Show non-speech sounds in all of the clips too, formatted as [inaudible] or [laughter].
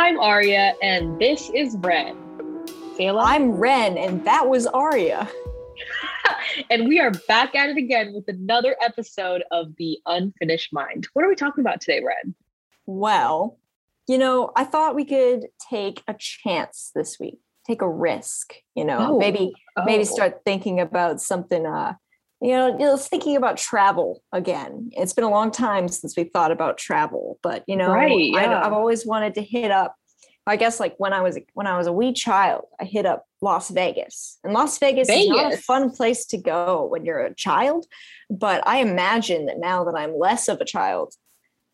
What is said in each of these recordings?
I'm Arya, and this is Ren. Sayla? I'm Ren, and that was Arya. [laughs] and we are back at it again with another episode of The Unfinished Mind. What are we talking about today, Ren? Well, you know, I thought we could take a chance this week, take a risk, you know, oh, maybe oh. maybe start thinking about something uh you know, you know, thinking about travel again. It's been a long time since we thought about travel, but you know, right, yeah. I, I've always wanted to hit up. I guess like when I was when I was a wee child, I hit up Las Vegas, and Las Vegas, Vegas is not a fun place to go when you're a child. But I imagine that now that I'm less of a child,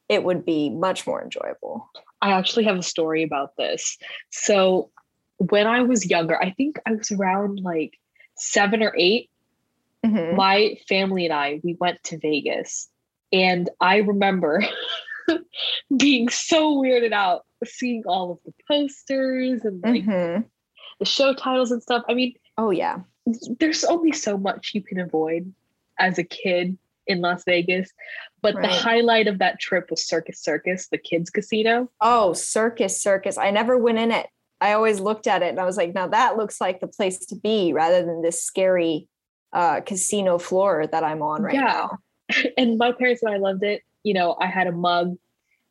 it would be much more enjoyable. I actually have a story about this. So when I was younger, I think I was around like seven or eight mm-hmm. my family and I, we went to Vegas. And I remember [laughs] being so weirded out seeing all of the posters and like mm-hmm. the show titles and stuff. I mean, oh, yeah. There's only so much you can avoid as a kid in Las Vegas. But right. the highlight of that trip was Circus Circus, the kids' casino. Oh, Circus Circus. I never went in it. I always looked at it and I was like, now that looks like the place to be rather than this scary uh, casino floor that I'm on right yeah. now. [laughs] And my parents and I loved it. You know, I had a mug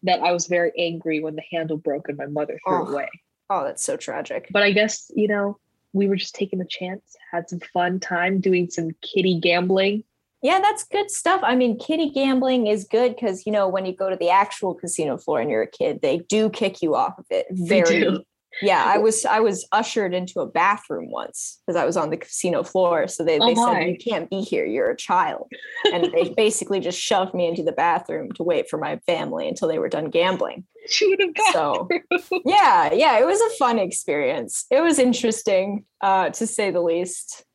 that I was very angry when the handle broke and my mother threw oh. away. Oh, that's so tragic. But I guess, you know, we were just taking a chance, had some fun time doing some kitty gambling. Yeah, that's good stuff. I mean, kitty gambling is good because, you know, when you go to the actual casino floor and you're a kid, they do kick you off of it very yeah i was i was ushered into a bathroom once because i was on the casino floor so they, they oh said you can't be here you're a child. And they [laughs] basically just shoved me into the bathroom to wait for my family until they were done gambling. So [laughs] yeah yeah it was a fun experience. It was interesting uh, to say the least.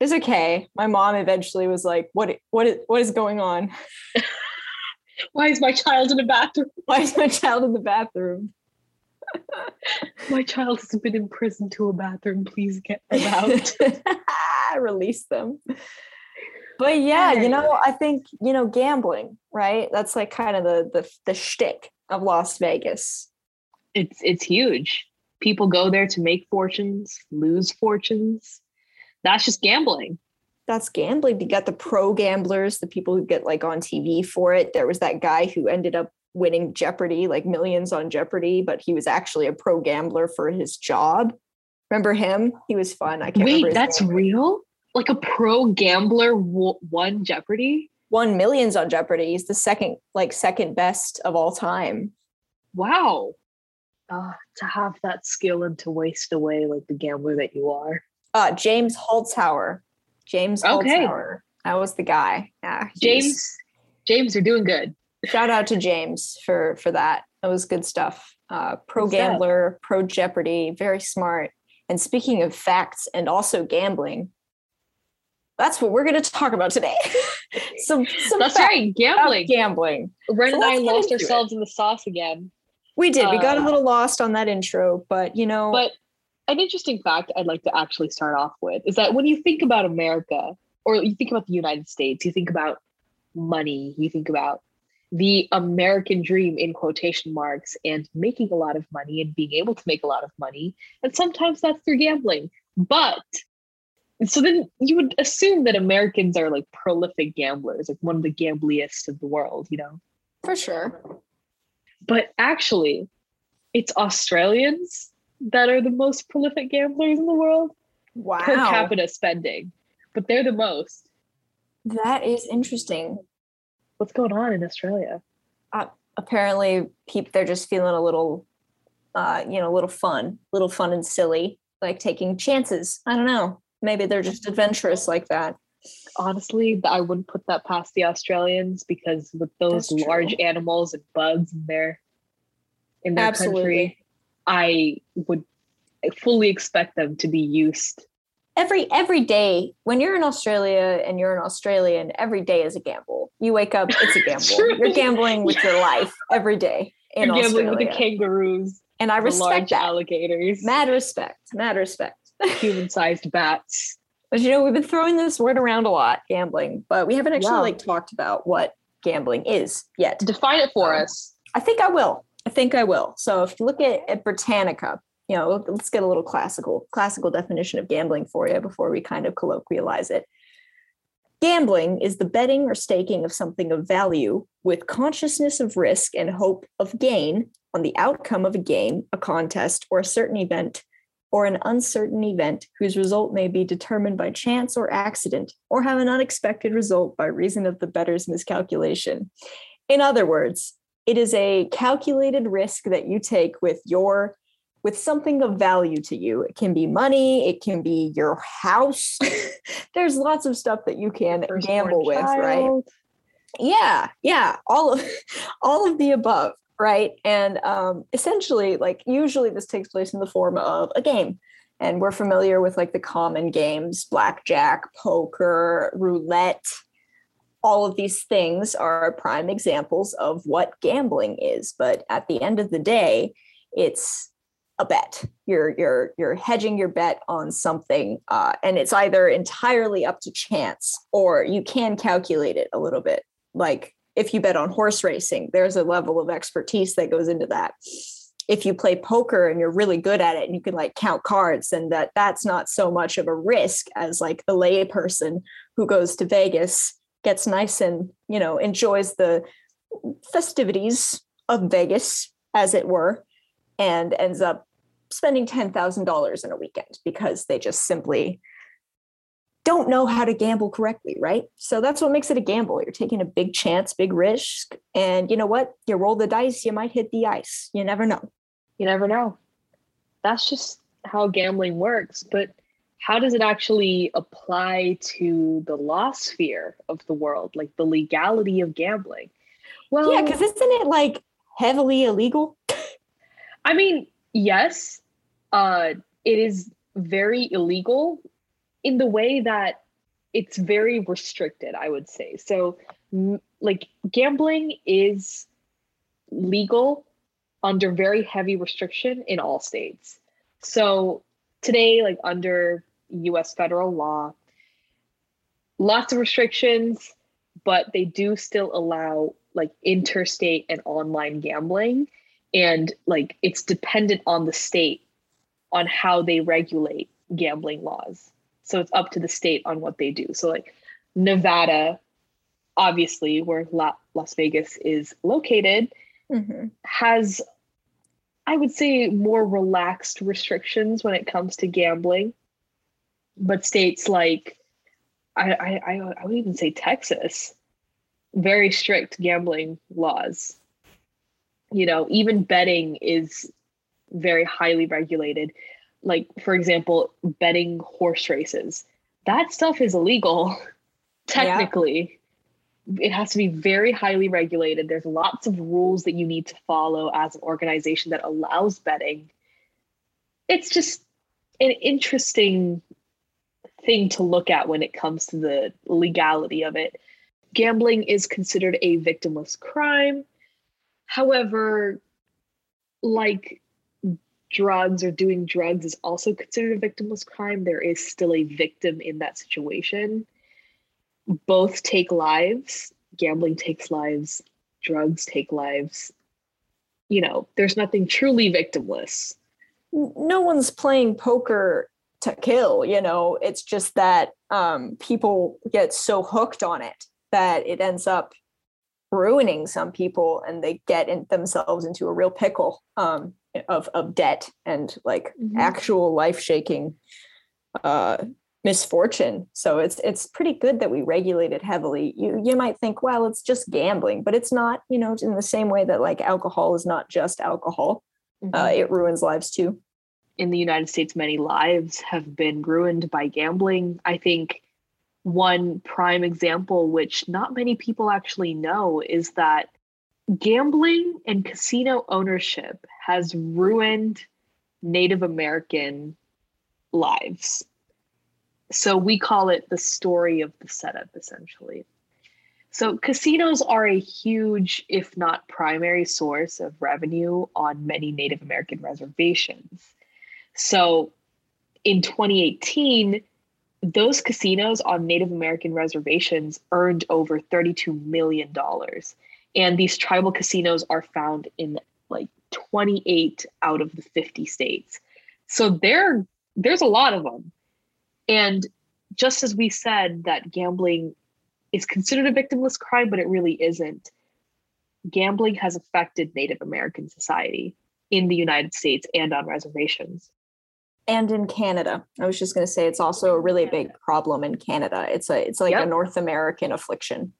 It's okay. My mom eventually was like what what is, what is going on? [laughs] Why is my child in the bathroom? Why is my child in the bathroom My child has been imprisoned to a bathroom. Please get them out. [laughs] Release them. But yeah, you know, I think, you know, gambling, right? That's like kind of the the the shtick of Las Vegas. It's it's huge. People go there to make fortunes, lose fortunes. That's just gambling. That's gambling. You got the pro gamblers, the people who get like on TV for it. There was that guy who ended up winning Jeopardy, like millions on Jeopardy, but he was actually a pro gambler for his job. Remember him? He was fun. I can't wait. That's name. real. Like a pro gambler w- won Jeopardy. Won millions on Jeopardy. He's the second, like second best of all time. Wow. Uh, to have that skill and to waste away like the gambler that you are. Uh, James Holzhauer. James okay. Holzhauer. That was the guy. Yeah. James. James, you're doing good shout out to James for for that. That was good stuff. Uh, pro gambler, pro Jeopardy, very smart. And speaking of facts and also gambling, that's what we're going to talk about today. [laughs] some, some that's right, gambling, gambling. Ren so and I lost ourselves it. in the sauce again. We did. Uh, we got a uh, little lost on that intro, but you know. But an interesting fact I'd like to actually start off with is that when you think about America or you think about the United States, you think about money, you think about the American dream in quotation marks and making a lot of money and being able to make a lot of money. And sometimes that's through gambling. But so then you would assume that Americans are like prolific gamblers, like one of the gambliest of the world, you know? For sure. But actually, it's Australians that are the most prolific gamblers in the world. Wow. Per capita spending. But they're the most. That is interesting what's going on in Australia? Uh, apparently, people they're just feeling a little, uh, you know, a little fun, little fun and silly, like taking chances. I don't know. Maybe they're just adventurous like that. Honestly, I wouldn't put that past the Australians because with those large animals and bugs in their in their Absolutely. country, I would fully expect them to be used every every day when you're in Australia and you're an Australian, every day is a gamble. You wake up, it's a [laughs] gamble. you're gambling with your [laughs] life every day. In you're gambling Australia. with the kangaroos. And I respect that. alligators. Mad respect. Mad respect. [laughs] Human-sized bats. But you know, we've been throwing this word around a lot, gambling, but we haven't actually like talked about what gambling is yet. Define it for um, us. I think I will. I think I will. So if you look at, at Britannica, you know, let's get a little classical classical definition of gambling for you before we kind of colloquialize it. Gambling is the betting or staking of something of value with consciousness of risk and hope of gain on the outcome of a game, a contest, or a certain event, or an uncertain event whose result may be determined by chance or accident, or have an unexpected result by reason of the bettor's miscalculation. In other words, it is a calculated risk that you take with your with something of value to you. It can be money, it can be your house. [laughs] [laughs] There's lots of stuff that you can First gamble with, child. right? Yeah, yeah, all of [laughs] all of the above, right? And um, essentially, like usually this takes place in the form of a game. And we're familiar with like the common games, blackjack, poker, roulette. All of these things are prime examples of what gambling is. But at the end of the day, it's a bet. You're you're you're hedging your bet on something, uh, and it's either entirely up to chance or you can calculate it a little bit. Like if you bet on horse racing, there's a level of expertise that goes into that. If you play poker and you're really good at it and you can like count cards, then that that's not so much of a risk as like the lay person who goes to Vegas, gets nice and you know enjoys the festivities of Vegas, as it were, and ends up spending $10,000 in a weekend because they just simply don't know how to gamble correctly, right? So that's what makes it a gamble. You're taking a big chance, big risk. And you know what? You roll the dice, you might hit the ice. You never know. You never know. That's just how gambling works. But how does it actually apply to the law sphere of the world, like the legality of gambling? Well, yeah, because isn't it like heavily illegal? I mean, yes, uh, it is very illegal in the way that it's very restricted, I would say. So, like, gambling is legal under very heavy restriction in all states. So, today, like, under US federal law, lots of restrictions, but they do still allow like interstate and online gambling and like it's dependent on the state on how they regulate gambling laws. So it's up to the state on what they do. So like nevada obviously where La- las vegas is located mm-hmm. has i would say more relaxed restrictions when it comes to gambling. But states like i i i would even say texas very strict gambling laws you know even betting is very highly regulated. Like for example betting horse races that stuff is illegal [laughs] technically. Yeah. it has to be very highly regulated. There's lots of rules that you need to follow as an organization that allows betting. It's just an interesting thing to look at when it comes to the legality of it. Gambling is considered a victimless crime However, like drugs or doing drugs is also considered a victimless crime, there is still a victim in that situation. Both take lives. Gambling takes lives, drugs take lives. You know, there's nothing truly victimless. No one's playing poker to kill, you know, it's just that um, people get so hooked on it that it ends up ruining some people and they get in themselves into a real pickle um, of, of debt and like mm-hmm. actual life shaking uh, misfortune. So it's it's pretty good that we regulate it heavily. You you might think, well, it's just gambling, but it's not. You know, in the same way that like alcohol is not just alcohol, mm-hmm. uh, it ruins lives too. In the United States, many lives have been ruined by gambling. I think one prime example, which not many people actually know, is that gambling and casino ownership has ruined Native American lives. So we call it the story of the setup, essentially. So casinos are a huge, if not primary, source of revenue on many Native American reservations. So in 2018, those casinos on Native American reservations earned over $32 million. And these tribal casinos are found in like 28 out of the 50 states. So there, there's a lot of them. And just as we said that gambling is considered a victimless crime, but it really isn't, gambling has affected Native American society in the United States and on reservations. And in Canada. I was just going to say it's also a really big problem in Canada. It's a it's like yep. a North American affliction.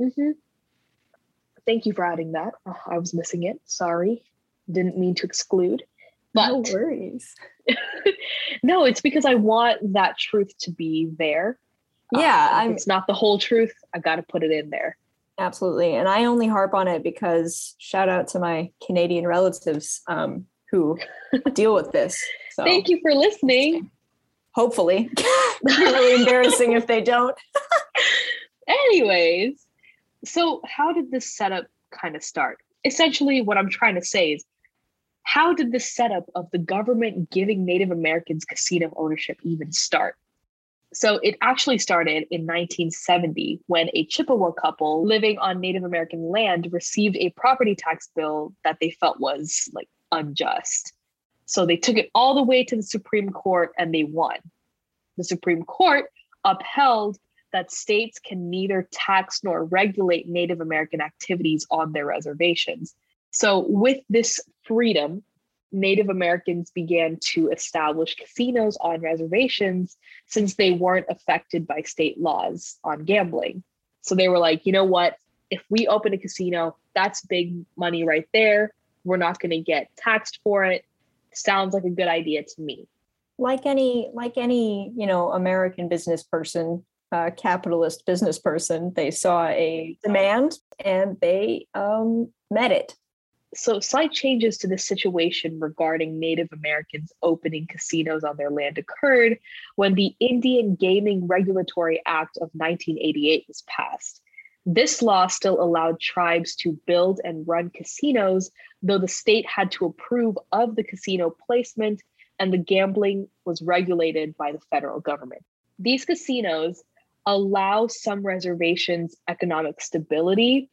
Mm-hmm. Thank you for adding that. Oh, I was missing it. Sorry. Didn't mean to exclude. But no worries. [laughs] no, it's because I want that truth to be there. Yeah, um, it's not the whole truth. I got to put it in there. Absolutely, and I only harp on it because shout out to my Canadian relatives um, who [laughs] deal with this. So. Thank you for listening. Hopefully, [laughs] [laughs] really embarrassing if they don't. Anyways, so how did this setup kind of start? Essentially, what I'm trying to say is how did the setup of the government giving Native Americans casino ownership even start? So it actually started in 1970 when a Chippewa couple living on Native American land received a property tax bill that they felt was like unjust. So they took it all the way to the Supreme Court and they won. The Supreme Court upheld that states can neither tax nor regulate Native American activities on their reservations. So, with this freedom, Native Americans began to establish casinos on reservations since they weren't affected by state laws on gambling. So they were like, you know what? If we open a casino, that's big money right there. We're not going to get taxed for it. Sounds like a good idea to me. Like any like any, you know, American business person, uh, capitalist business person, they saw a demand and they um, met it so slight changes to the situation regarding Native Americans opening casinos on their land occurred when the Indian Gaming Regulatory Act of 1988 was passed. This law still allowed tribes to build and run casinos, though the state had to approve of the casino placement and the gambling was regulated by the federal government. These casinos allow some reservations economic stability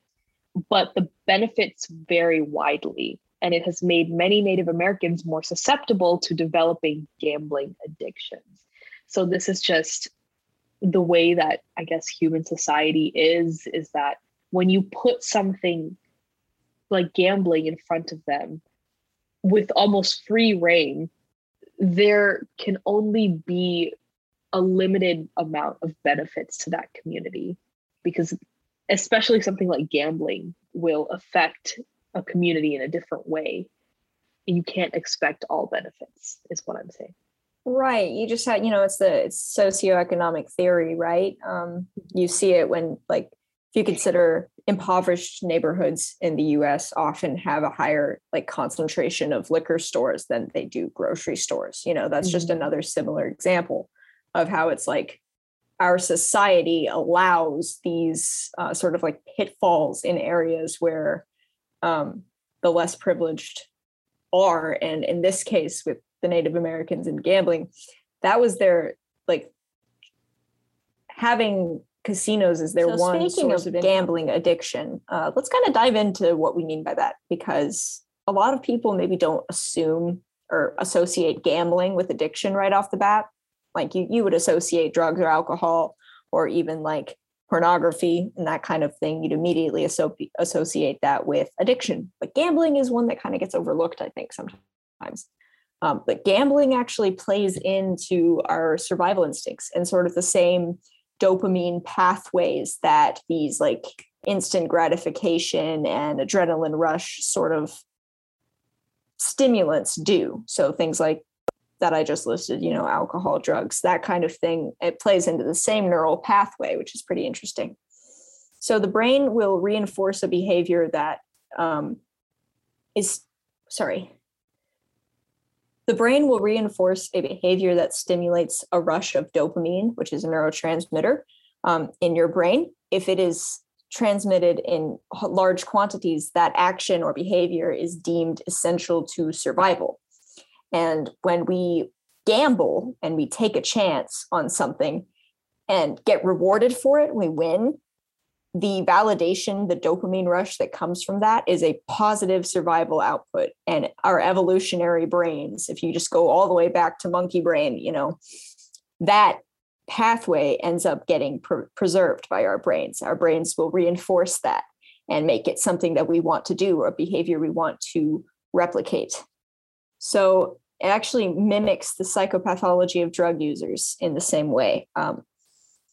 but the benefits vary widely, and it has made many Native Americans more susceptible to developing gambling addictions. So, this is just the way that I guess human society is is that when you put something like gambling in front of them with almost free reign, there can only be a limited amount of benefits to that community because especially something like gambling will affect a community in a different way. You can't expect all benefits is what i'm saying right you just had you know it's the it's socioeconomic theory right um, you see it when like if you consider impoverished neighborhoods in the us often have a higher like concentration of liquor stores than they do grocery stores you know that's mm-hmm. just another similar example of how it's like our society allows these uh, sort of like pitfalls in areas where um, the less privileged are. And in this case, with the Native Americans and gambling, that was their like having casinos is their so one source of, of gambling addiction. Uh, let's kind of dive into what we mean by that because a lot of people maybe don't assume or associate gambling with addiction right off the bat. Like you you would associate drugs or alcohol or even like pornography and that kind of thing. You'd immediately associate that with addiction. But gambling is one that kind of gets overlooked i think sometimes um, but gambling actually plays into our survival instincts and sort of the same dopamine pathways that these like instant gratification and adrenaline rush sort of stimulants do so things like that I just listed, you know, alcohol, drugs, that kind of thing, it plays into the same neural pathway, which is pretty interesting. So the brain will reinforce a behavior that um, is, sorry, the brain will reinforce a behavior that stimulates a rush of dopamine, which is a neurotransmitter um, in your brain. If it is transmitted in large quantities, that action or behavior is deemed essential to survival. And when we gamble and we take a chance on something and get rewarded for it, we win, the validation, the dopamine rush that comes from that is a positive survival output. And our evolutionary brains, if you just go all the way back to monkey brain, you know, that pathway ends up getting pre- preserved by our brains. Our brains will reinforce that and make it something that we want to do or a behavior we want to replicate. So it actually mimics the psychopathology of drug users in the same way. Um,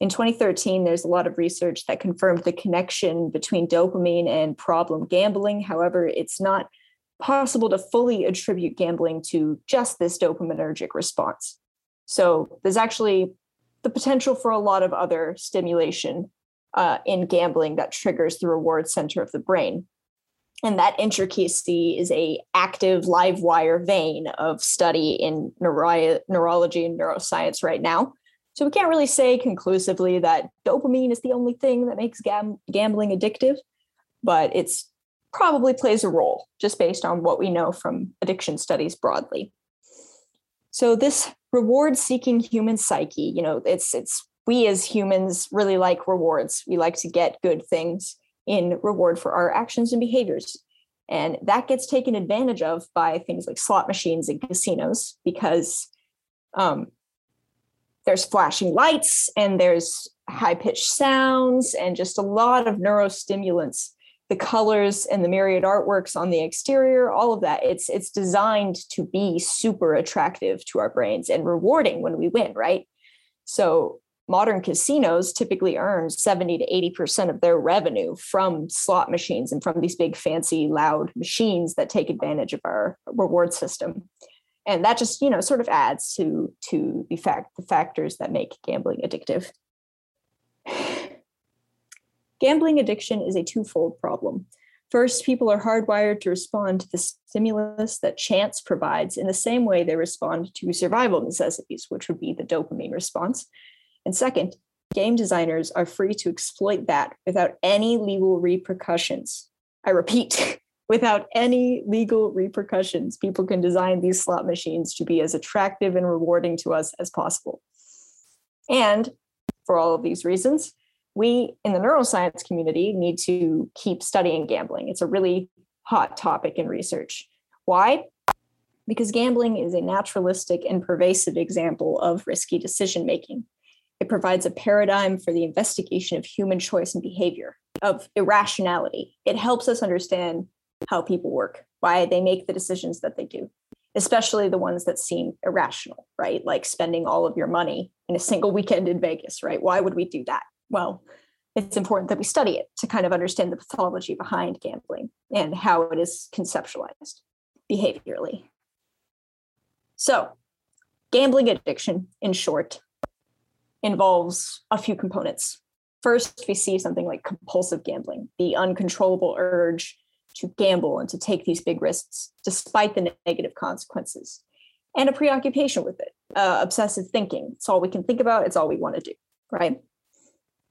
in 2013, there's a lot of research that confirmed the connection between dopamine and problem gambling. However, it's not possible to fully attribute gambling to just this dopaminergic response. So there's actually the potential for a lot of other stimulation uh, in gambling that triggers the reward center of the brain. And that intricacy is a active live wire vein of study in neuro- neurology and neuroscience right now. So we can't really say conclusively that dopamine is the only thing that makes gam- gambling addictive, but it's probably plays a role just based on what we know from addiction studies broadly. So this reward seeking human psyche, you know, it's it's we as humans really like rewards. We like to get good things in reward for our actions and behaviors. And that gets taken advantage of by things like slot machines and casinos because um, there's flashing lights and there's high pitched sounds and just a lot of neurostimulants the colors and the myriad artworks on the exterior all of that. It's it's designed to be super attractive to our brains and rewarding when we win right? So modern casinos typically earn 70 to 80% of their revenue from slot machines and from these big fancy loud machines that take advantage of our reward system and that just you know sort of adds to to the fact the factors that make gambling addictive. [sighs] Gambling addiction is a twofold problem. First people are hardwired to respond to the stimulus that chance provides in the same way they respond to survival necessities which would be the dopamine response. And second game designers are free to exploit that without any legal repercussions. I repeat [laughs] without any legal repercussions, people can design these slot machines to be as attractive and rewarding to us as possible. And for all of these reasons, we in the neuroscience community need to keep studying gambling. It's a really hot topic in research. Why? Because gambling is a naturalistic and pervasive example of risky decision making. It provides a paradigm for the investigation of human choice and behavior, of irrationality. It helps us understand how people work, why they make the decisions that they do, especially the ones that seem irrational, right? Like spending all of your money in a single [laughs] weekend in Vegas, right? Why would we do that? Well, it's important that we study it to kind of understand the pathology behind gambling and how it is conceptualized behaviorally. So, gambling addiction, in short, involves a few components. First, we see something like compulsive gambling, the uncontrollable urge to gamble and to take these big risks despite the negative consequences. And a preoccupation with it uh, obsessive thinking. It's all we can think about. It's all we want to do right?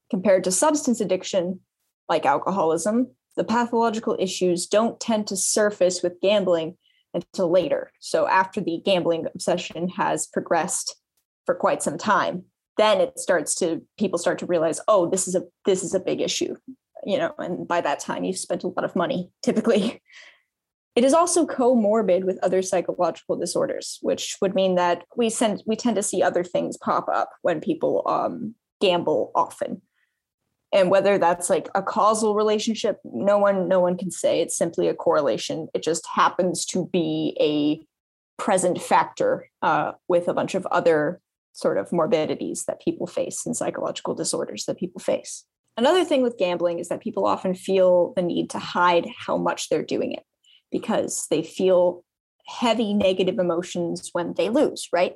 Compared to substance addiction like alcoholism the pathological issues don't tend to surface with gambling until later. So after the gambling obsession has progressed for quite some time then it starts to people start to realize oh this is a this is a big issue you know, and by that time you've spent a lot of money typically. It is also comorbid with other psychological disorders, which would mean that we send we tend to see other things pop up when people um, gamble often. And whether that's like a causal relationship, no one no one can say. It's simply a correlation. It just happens to be a present factor uh, with a bunch of other sort of morbidities that people face and psychological disorders that people face. Another thing with gambling is that people often feel the need to hide how much they're doing it because they feel heavy negative emotions when they lose, right?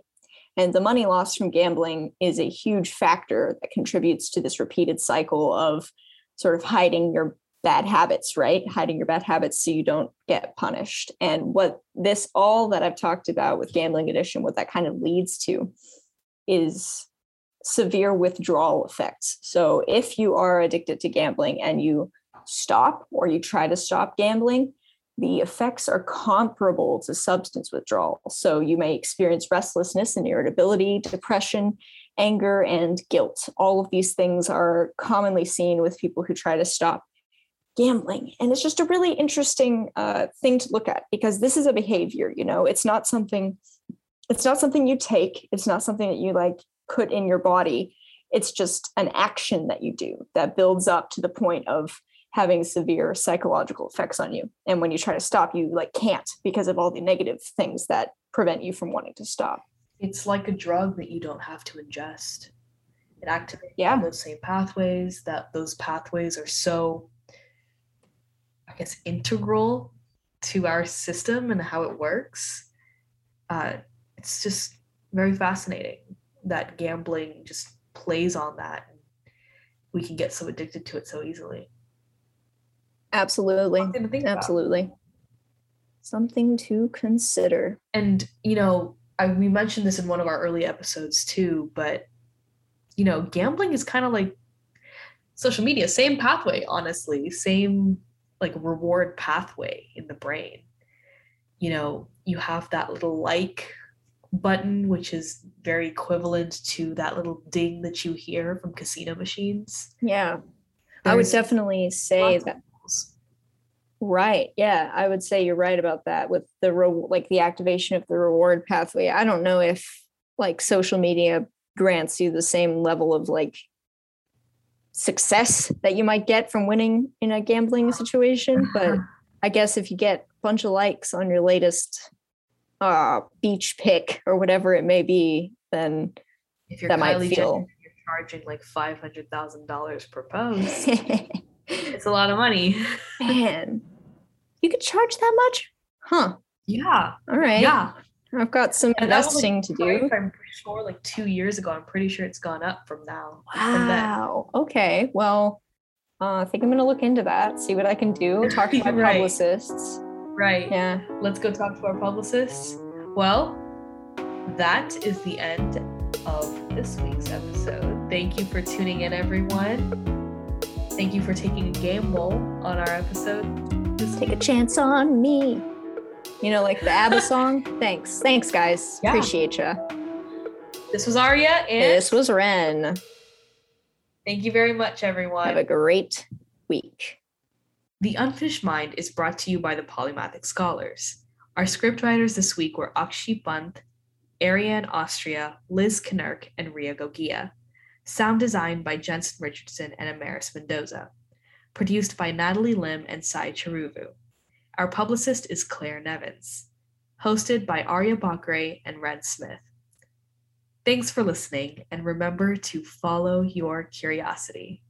And the money loss from gambling is a huge factor that contributes to this repeated cycle of sort of hiding your bad habits, right? Hiding your bad habits so you don't get punished. And what this all that I've talked about with gambling addiction, what that kind of leads to is severe withdrawal effects. So if you are addicted to gambling and you stop or you try to stop gambling, the effects are comparable to substance withdrawal. So you may experience restlessness and irritability, depression, anger and guilt. All of these things are commonly seen with people who try to stop gambling. And it's just a really interesting uh, thing to look at because this is a behavior, you know, it's not something, it's not something you take, it's not something that you like put in your body. It's just an action that you do that builds up to the point of having severe psychological effects on you. And when you try to stop, you like can't because of all the negative things that prevent you from wanting to stop. It's like a drug that you don't have to ingest. It activates yeah. those same pathways, that those pathways are so I guess integral to our system and how it works. Uh, it's just very fascinating that gambling just plays on that. We can get so addicted to it so easily. Absolutely. Absolutely. About. Something to consider. And, you know, I, we mentioned this in one of our early episodes too, but, you know, gambling is kind of like social media, same pathway, honestly, same like reward pathway in the brain. You know, you have that little like button, which is very equivalent to that little ding that you hear from casino machines. Yeah. There's I would definitely say that Right. Yeah, I would say you're right about that with the re- like the activation of the reward pathway. I don't know if like social media grants you the same level of like success that you might get from winning in a gambling situation, but [laughs] I guess if you get a bunch of likes on your latest uh beach pick or whatever it may be, then if you're that Kylie might feel Jenner, you're charging like five hundred thousand dollars per post. [laughs] it's a lot of money. Man, you could charge that much? Huh. Yeah. All right. Yeah. I've got some and investing like, to do. I'm pretty sure like two years ago. I'm pretty sure it's gone up from now. Wow. From okay. Well, uh, I think I'm gonna look into that, see what I can do, talk to my [laughs] right. publicists. Right. Yeah. Let's go talk to our publicists. Well, that is the end of this week's episode. Thank you for tuning in, everyone. Thank you for taking a gamble on our episode Just Take a chance on me. You know, like the ABBA song. [laughs] Thanks. Thanks, guys. Yeah. Appreciate you. This was Arya and this was Ren. Thank you very much, everyone. Have a great week. The Unfinished Mind is brought to you by the Polymathic Scholars. Our scriptwriters this week were Akshi Pant, Ariane Austria, Liz Knirk, and Ria Gogia. Sound design by Jensen Richardson and Amaris Mendoza produced by Natalie Lim and Sai Charuvu. Our publicist is Claire Nevins. Hosted by Arya Bakre and Ren Smith. Thanks for listening, and remember to follow your curiosity.